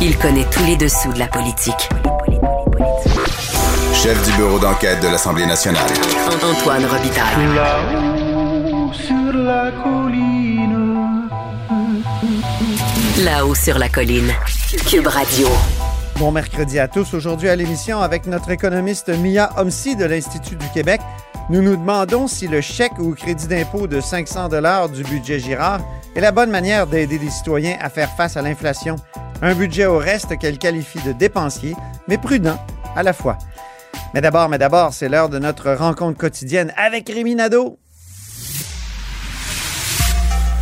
Il connaît tous les dessous de la politique. Chef du bureau d'enquête de l'Assemblée nationale. Antoine Robitaille. Là-haut sur la colline. Là-haut sur la colline. Cube Radio. Bon mercredi à tous. Aujourd'hui à l'émission avec notre économiste Mia Homsi de l'Institut du Québec. Nous nous demandons si le chèque ou crédit d'impôt de 500 dollars du budget Girard est la bonne manière d'aider les citoyens à faire face à l'inflation. Un budget au reste qu'elle qualifie de dépensier, mais prudent à la fois. Mais d'abord, mais d'abord, c'est l'heure de notre rencontre quotidienne avec Rémi Nadeau.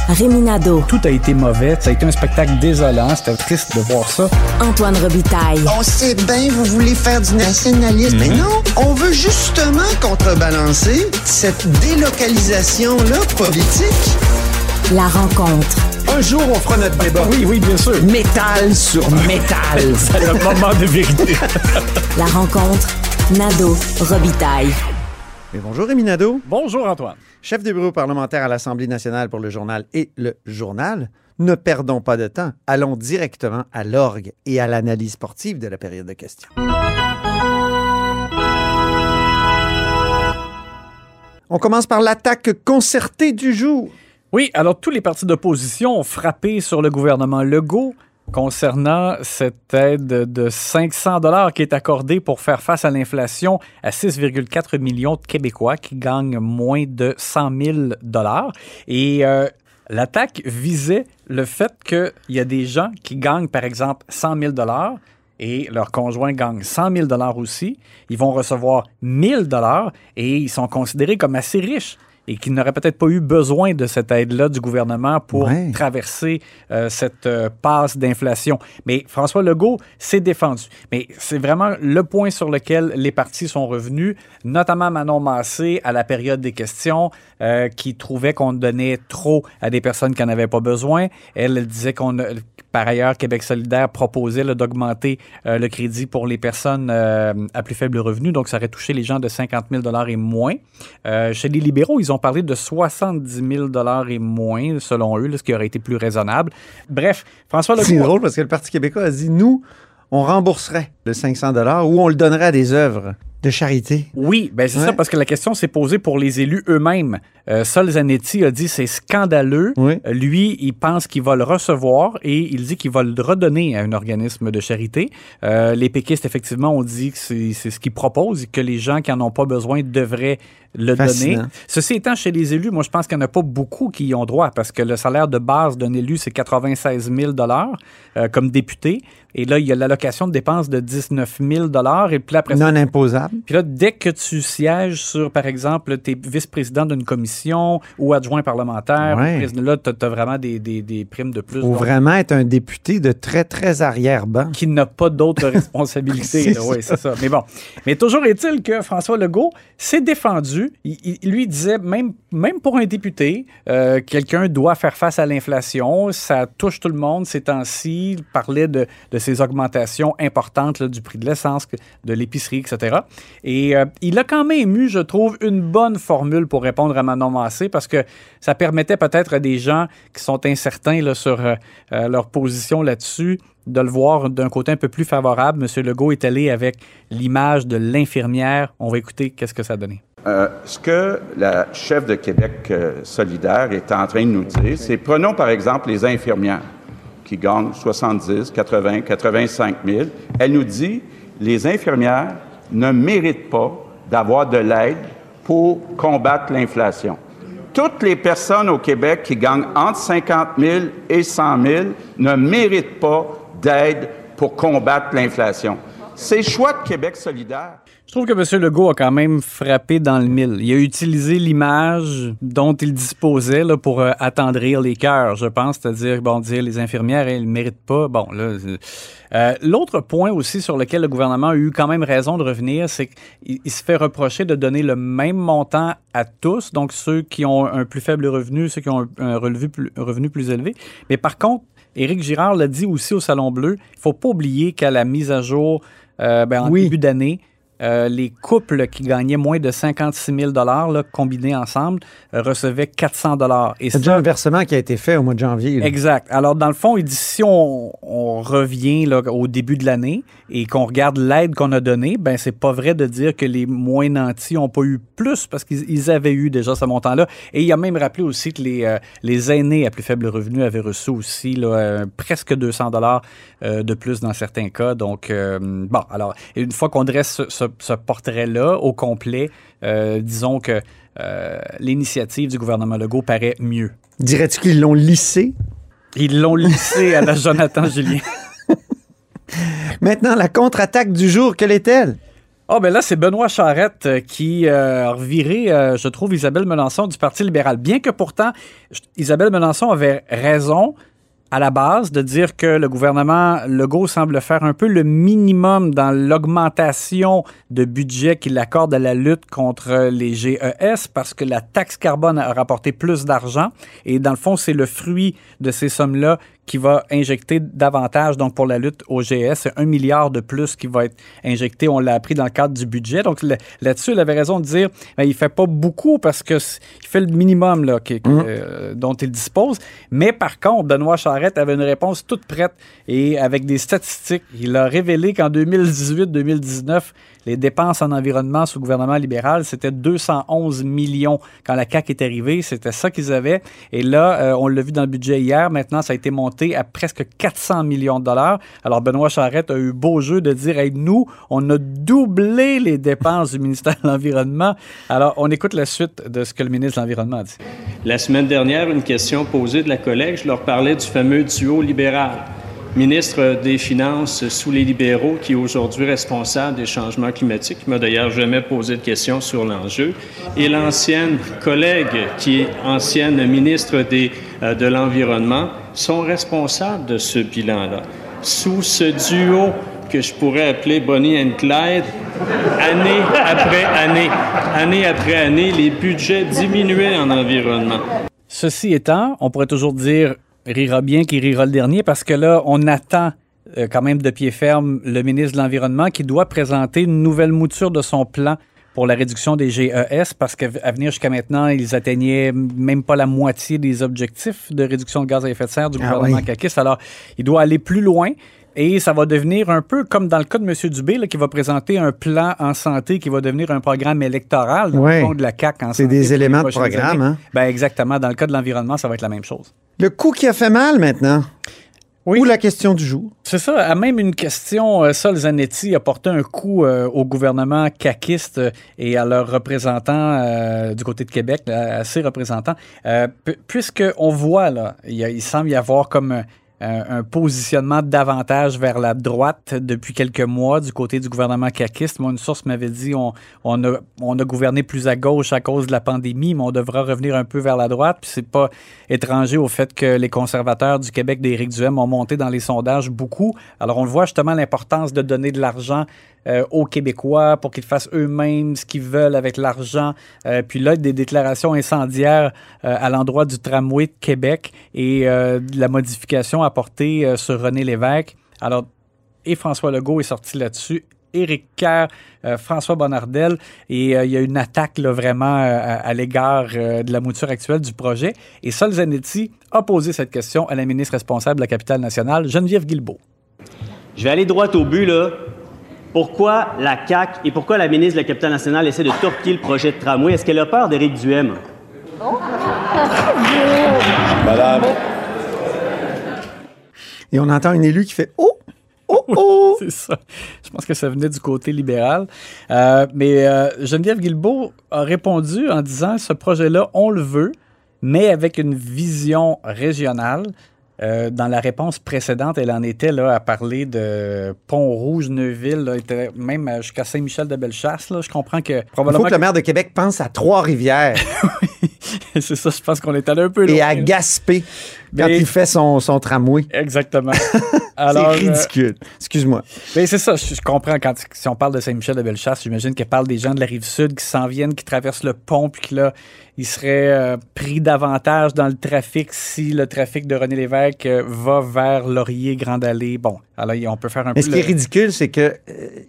Réminado, Tout a été mauvais. Ça a été un spectacle désolant. C'était triste de voir ça. Antoine Robitaille. On sait bien, vous voulez faire du nationalisme. Mais non, on veut justement contrebalancer cette délocalisation-là politique. La rencontre. Un jour, on fera notre débat. Oui, oui, bien sûr. Métal sur métal. C'est le moment de vérité. La rencontre. Nado Robitaille. Et bonjour Rémi Nadeau, Bonjour, Antoine. chef de bureau parlementaire à l'Assemblée nationale pour le journal et le journal. Ne perdons pas de temps. Allons directement à l'orgue et à l'analyse sportive de la période de questions. On commence par l'attaque concertée du jour. Oui, alors tous les partis d'opposition ont frappé sur le gouvernement Legault concernant cette aide de 500 dollars qui est accordée pour faire face à l'inflation à 6,4 millions de Québécois qui gagnent moins de 100 000 dollars. Et euh, l'attaque visait le fait qu'il y a des gens qui gagnent, par exemple, 100 000 dollars et leur conjoint gagne 100 000 dollars aussi. Ils vont recevoir 1000 dollars et ils sont considérés comme assez riches et qui n'auraient peut-être pas eu besoin de cette aide-là du gouvernement pour Ouais. traverser euh, cette euh, passe d'inflation. Mais François Legault s'est défendu. Mais c'est vraiment le point sur lequel les partis sont revenus, notamment Manon Massé à la période des questions, euh, qui trouvait qu'on donnait trop à des personnes qui n'en avaient pas besoin. Elle, disait qu'on par ailleurs, Québec solidaire proposait d'augmenter le crédit pour les personnes à plus faible revenu, donc ça aurait touché les gens de 50 000 et moins. Chez les libéraux, ils ont parlé de 70 000 et moins, selon eux, là, ce qui aurait été plus raisonnable. Bref, François C'est Legault... drôle parce que le Parti québécois a dit nous, on rembourserait le 500 dollars ou on le donnerait à des œuvres de charité. Oui, ben c'est Ouais. ça, parce que la question s'est posée pour les élus eux-mêmes. Euh, Sol Zanetti a dit c'est scandaleux. Oui. Euh, Lui, il pense qu'il va le recevoir et il dit qu'il va le redonner à un organisme de charité. Euh, les péquistes, effectivement, ont dit que c'est ce qu'ils proposent et que les gens qui en ont pas besoin devraient le Fascinant. donner. Ceci étant, chez les élus, moi, je pense qu'il n'y en a pas beaucoup qui y ont droit parce que le salaire de base d'un élu, c'est 96 000 euh, comme député. Et là, il y a l'allocation de dépenses de 19 000 Et puis après ça, Non imposable. puis là, dès que tu sièges sur, par exemple, t'es vice-président d'une commission ou adjoint parlementaire, Ouais. ou là, tu as, vraiment des, des- des primes de plus. Donc, vraiment être un député de très, très arrière-ban. qui n'a pas d'autres responsabilités. Oui, c'est ça. Mais bon. Mais toujours est-il que François Legault s'est défendu. Il, il- lui disait, même, même pour un député, euh, quelqu'un doit faire face à l'inflation. Ça touche tout le monde ces temps-ci. Il parlait de, de ces augmentations importantes là, du prix de l'essence, de l'épicerie, etc. Et euh, il a quand même eu, je trouve, une bonne formule pour répondre à Manon Parce que ça permettait peut-être à des gens qui sont incertains sur euh, euh, leur position là-dessus de le voir d'un côté un peu plus favorable. Monsieur Legault est allé avec l'image de l'infirmière. On va écouter qu'est-ce que ça a donné. Euh, ce que la chef de Québec solidaire est en train de nous dire, c'est prenons par exemple les infirmières qui gagnent 70, 80, 85 000. Elle nous dit les infirmières ne méritent pas d'avoir de l'aide pour combattre l'inflation. Toutes les personnes au Québec qui gagnent entre 50 000 et 100 000 ne méritent pas d'aide pour combattre l'inflation. C'est le choix de Québec solidaire. Je trouve que M. Legault a quand même frappé dans le mille. Il a utilisé l'image dont il disposait là, pour euh, attendrir les cœurs, je pense, c'est-à-dire, bon, dire les infirmières, elles ne méritent pas. Bon, là. euh, euh, L'autre point aussi sur lequel le gouvernement a eu quand même raison de revenir, c'est qu'il il se fait reprocher de donner le même montant à tous, donc ceux qui ont un plus faible revenu, ceux qui ont un, un relevé plus, un revenu plus élevé. Mais par contre, Éric Girard l'a dit aussi au Salon Bleu, il faut pas oublier qu'à la mise à jour, euh, ben, en Oui. début d'année, euh, les couples qui gagnaient moins de 56 000 là, combinés ensemble euh, recevaient 400 Et C'est déjà un versement qui a été fait au mois de janvier. là. Exact. Alors, dans le fond, il dit si on, on revient là, au début de l'année et qu'on regarde l'aide qu'on a donnée, ben c'est pas vrai de dire que les moins nantis n'ont pas eu plus parce qu'ils ils avaient eu déjà ce montant-là. Et il a même rappelé aussi que les, euh, les aînés à plus faible revenu avaient reçu aussi là, presque 200 dollars de plus dans certains cas. Donc, bon, alors, une fois qu'on dresse ce, ce- ce portrait-là au complet, euh, disons que euh, l'initiative du gouvernement Legault paraît mieux. Dirais-tu qu'ils l'ont lissé? Ils l'ont lissé à la Jonathan Julien. Maintenant, la contre-attaque du jour, quelle est-elle? Ah ben là, c'est Benoît Charette euh, qui euh, a reviré, euh, je trouve, Isabelle Melançon du Parti libéral. Bien que pourtant, Isabelle Melançon avait raison à la base de dire que le gouvernement Legault semble faire un peu le minimum dans l'augmentation de budget qu'il accorde à la lutte contre les GES parce que la taxe carbone a rapporté plus d'argent. Et dans le fond, c'est le fruit de ces sommes-là qui va injecter davantage donc pour la lutte au GES. C'est un milliard de plus qui va être injecté. On l'a appris dans le cadre du budget. Donc là- là-dessus, il avait raison de dire ben, il fait pas beaucoup parce que c- il fait le minimum là, qui- qui- euh, dont il dispose. Mais par contre, Benoît Charette avait une réponse toute prête et avec des statistiques. Il a révélé qu'en 2018-2019, les dépenses en environnement sous gouvernement libéral, c'était 211 millions. Quand la CAQ est arrivée, c'était ça qu'ils avaient. Et là, euh, on l'a vu dans le budget hier, maintenant, ça a été à presque 400 millions de dollars. Alors, Benoît Charette a eu beau jeu de dire, hey, nous, on a doublé les dépenses du ministère de l'Environnement. Alors, on écoute la suite de ce que le ministre de l'Environnement a dit. La semaine dernière, une question posée de la collègue, je leur parlais du fameux duo libéral. Ministre des Finances sous les libéraux, qui est aujourd'hui responsable des changements climatiques, qui m'a d'ailleurs jamais posé de questions sur l'enjeu, et l'ancienne collègue, qui est ancienne ministre des, euh, de l'Environnement, sont responsables de ce bilan-là. Sous ce duo que je pourrais appeler Bonnie and Clyde, année après année, année après année, les budgets diminuaient en environnement. Ceci étant, on pourrait toujours dire rira bien qui rira le dernier parce que là, on attend euh, quand même de pied ferme le ministre de l'Environnement qui doit présenter une nouvelle mouture de son plan pour la réduction des GES parce qu'à venir jusqu'à maintenant, ils atteignaient même pas la moitié des objectifs de réduction de gaz à effet de serre du Ah gouvernement oui. caquiste. Alors, il doit aller plus loin. Et ça va devenir un peu comme dans le cas de M. Dubé, là, qui va présenter un plan en santé qui va devenir un programme électoral dans le fond de la CAQ en C'est santé des pour les éléments de programme, hein? Ben exactement. Dans le cas de l'environnement, ça va être la même chose. Le coup qui a fait mal maintenant. Oui. Ou la question du jour. C'est ça. À même une question, euh, Sol Zanetti a porté un coup euh, au gouvernement caquiste euh, et à leurs représentants euh, du côté de Québec, là, à ses représentants. Pu- Puisqu'on voit, là, il semble y avoir comme un, un- positionnement davantage vers la droite depuis quelques mois du côté du gouvernement caquiste. Moi, une source m'avait dit on, a, gouverné plus à gauche à cause de la pandémie, mais on devra revenir un peu vers la droite. Puis c'est pas étranger au fait que les conservateurs du Québec d'Éric Duhem ont monté dans les sondages beaucoup. Alors, on voit justement l'importance de donner de l'argent euh, aux Québécois pour qu'ils fassent eux-mêmes ce qu'ils veulent avec l'argent. Euh, puis là, des déclarations incendiaires euh, à l'endroit du tramway de Québec et euh, de la modification apportée euh, sur René Lévesque. Alors, et François Legault est sorti là-dessus. Éric Kerr, euh, François Bonnardel, et euh, il y a une attaque là, vraiment euh, à, à l'égard euh, de la mouture actuelle du projet. Et Sol Zanetti a posé cette question à la ministre responsable de la capitale nationale, Geneviève Guilbeault. Je vais aller droit au but, là. Pourquoi la CAQ et pourquoi la ministre de la Capitale nationale essaie de torpiller le projet de tramway? Est-ce qu'elle a peur d'Éric Duhem? Et on entend une élue qui fait Oh! Oh! Oh! C'est ça. Je pense que ça venait du côté libéral. Euh, mais euh, Geneviève Guilbeault a répondu en disant ce projet-là, on le veut, mais avec une vision régionale. Euh, dans la réponse précédente, elle en était là à parler de Pont-Rouge, Neuville, là, était même jusqu'à Saint-Michel-de-Bellechasse. Je comprends que Il faut probablement. que le maire de Québec pense à Trois-Rivières que- C'est ça, je pense qu'on est allé un peu et loin. à Gaspé quand Mais- il fait son, son tramway. Exactement. C'est euh, ridicule. Excuse-moi. Ben, c'est ça, je, je comprends quand si on parle de Saint-Michel de Bellechasse, j'imagine qu'elle parle des gens de la rive sud qui s'en viennent, qui traversent le pont, puis que là, il serait euh, pris davantage dans le trafic si le trafic de René Lévesque euh, va vers Laurier, Grande Allée. Bon, alors on peut faire un Mais peu. ce qui est le- ridicule, c'est que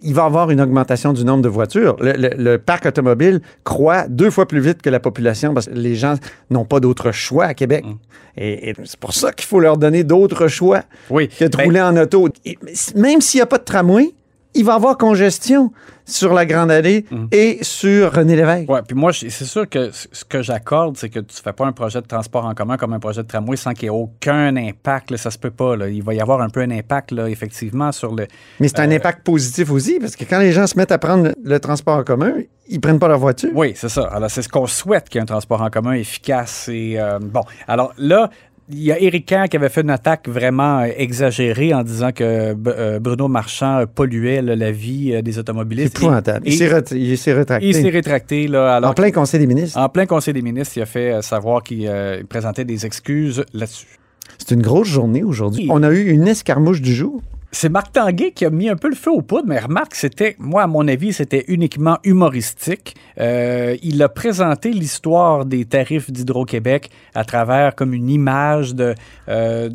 il va y avoir une augmentation du nombre de voitures. Le, le- le parc automobile croît deux fois plus vite que la population parce que les gens n'ont pas d'autre choix à Québec. Mm. Et, et c'est pour ça qu'il faut leur donner d'autres choix Oui. que de Ben, rouler en auto. Même s'il n'y a pas de tramway, il va y avoir congestion sur la Grande Allée Mm. et sur René Lévesque. Ouais, puis moi, c'est sûr que ce que j'accorde, c'est que tu fais pas un projet de transport en commun comme un projet de tramway sans qu'il y ait aucun impact. là. ça se peut pas. là. Il va y avoir un peu un impact, là, effectivement, sur le. Mais c'est un impact positif aussi, parce que quand les gens se mettent à prendre le, le transport en commun, ils prennent pas leur voiture. Oui, c'est ça. Alors, c'est ce qu'on souhaite qu'il y ait un transport en commun efficace. Et, euh, bon, alors là, il y a Éric Kerr qui avait fait une attaque vraiment euh, exagérée en disant que euh, Bruno Marchand euh, polluait là, la vie des C'est automobilistes. épouvantable. Et- Il s'est ret- il s'est rétracté. Il s'est rétracté. Là, alors en plein conseil des ministres. En plein Conseil des ministres, il a fait savoir qu'il euh, présentait des excuses là-dessus. C'est une grosse journée aujourd'hui. On a eu une escarmouche du jour. C'est Marc Tanguay qui a mis un peu le feu aux poudres, mais remarque, c'était, moi, à mon avis, c'était uniquement humoristique. Euh, il a présenté l'histoire des tarifs d'Hydro-Québec à travers comme une image de... euh,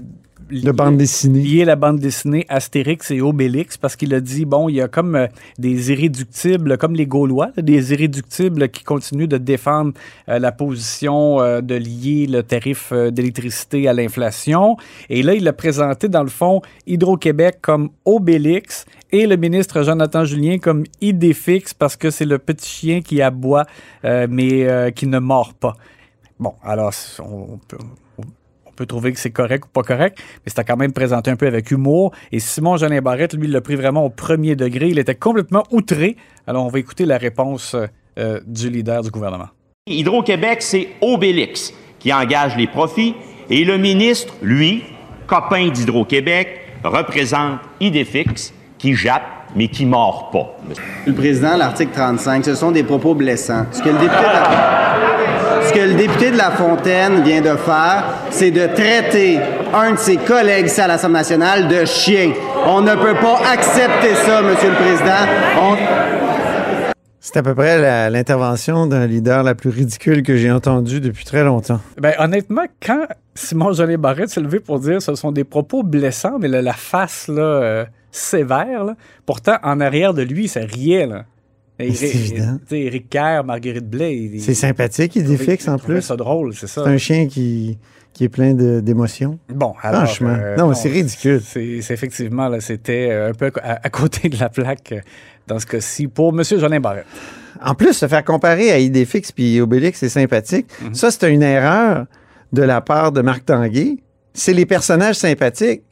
De bande dessinée. lier la bande dessinée Astérix et Obélix parce qu'il a dit bon il y a comme euh, des irréductibles comme les Gaulois là, des irréductibles qui continuent de défendre euh, la position euh, de lier le tarif d'électricité à l'inflation et là il a présenté dans le fond Hydro-Québec comme Obélix et le ministre Jonathan Julien comme Idéfix parce que c'est le petit chien qui aboie mais qui ne mord pas. Bon, alors on peut, on peut trouver que c'est correct ou pas correct, mais c'était quand même présenté un peu avec humour. Et Simon Jolin Barrette, lui, l'a pris vraiment au premier degré. Il était complètement outré. Alors, on va écouter la réponse euh, du leader du gouvernement. Hydro-Québec, c'est Obélix qui engage les profits et le ministre, lui, copain d'Hydro-Québec, représente Idéfix qui jappe mais qui mord pas. Le président, l'article 35, ce sont des propos blessants. Ce que le député ce que le député de La Fontaine vient de faire, c'est de traiter un de ses collègues ici à l'Assemblée nationale de chien. On ne peut pas accepter ça, Monsieur le Président. On- C'est à peu près l'intervention d'un leader la plus ridicule que j'ai entendue depuis très longtemps. Ben, honnêtement, quand Simon Jolin Barrette s'est levé pour dire ce sont des propos blessants, mais là, la face là, euh, sévère, là, pourtant, en arrière de lui, ça riait. Là. Mais c'est Éric- évident. Éric Kerr, Marguerite Blais. C'est sympathique, il défixe en plus. ça drôle, c'est ça. C'est un chien qui, qui est plein d'émotions. Bon, alors. Franchement. euh, non, c'est ridicule. C'est c'est effectivement, là, c'était euh, un peu à, à côté de la plaque euh, dans ce cas-ci pour M. Jolin Barrette. En plus, se faire comparer à Idéfix puis Obélix, c'est sympathique. Mhm. Ça, c'est une erreur de la part de Marc Tanguay. C'est les personnages sympathiques.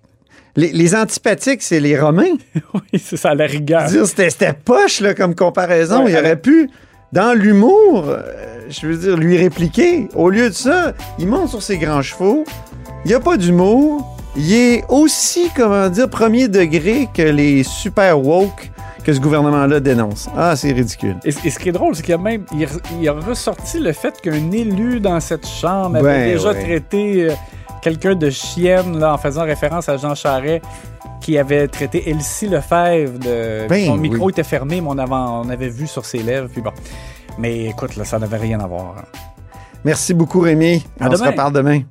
Les, les antipathiques, c'est les Romains. oui, c'est ça, à la rigueur. C'était poche là, comme comparaison. Ouais, il aurait pu, dans l'humour, euh, je veux dire, lui répliquer. Au lieu de ça, il monte sur ses grands chevaux. Il n'y a pas d'humour. Il est aussi, comment dire, premier degré que les super woke que ce gouvernement-là dénonce. Ah, c'est ridicule. Et, et ce qui est drôle, c'est qu'il a même il, a ressorti le fait qu'un élu dans cette chambre avait Ben, déjà ouais. traité euh, quelqu'un de chienne là, en faisant référence à Jean Charest qui avait traité Elsie Lefebvre de Ben, son micro oui. était fermé mais on avait, on avait vu sur ses lèvres puis bon. Mais écoute là, ça n'avait rien à voir. hein. Merci beaucoup, Rémi. À On se reparle demain.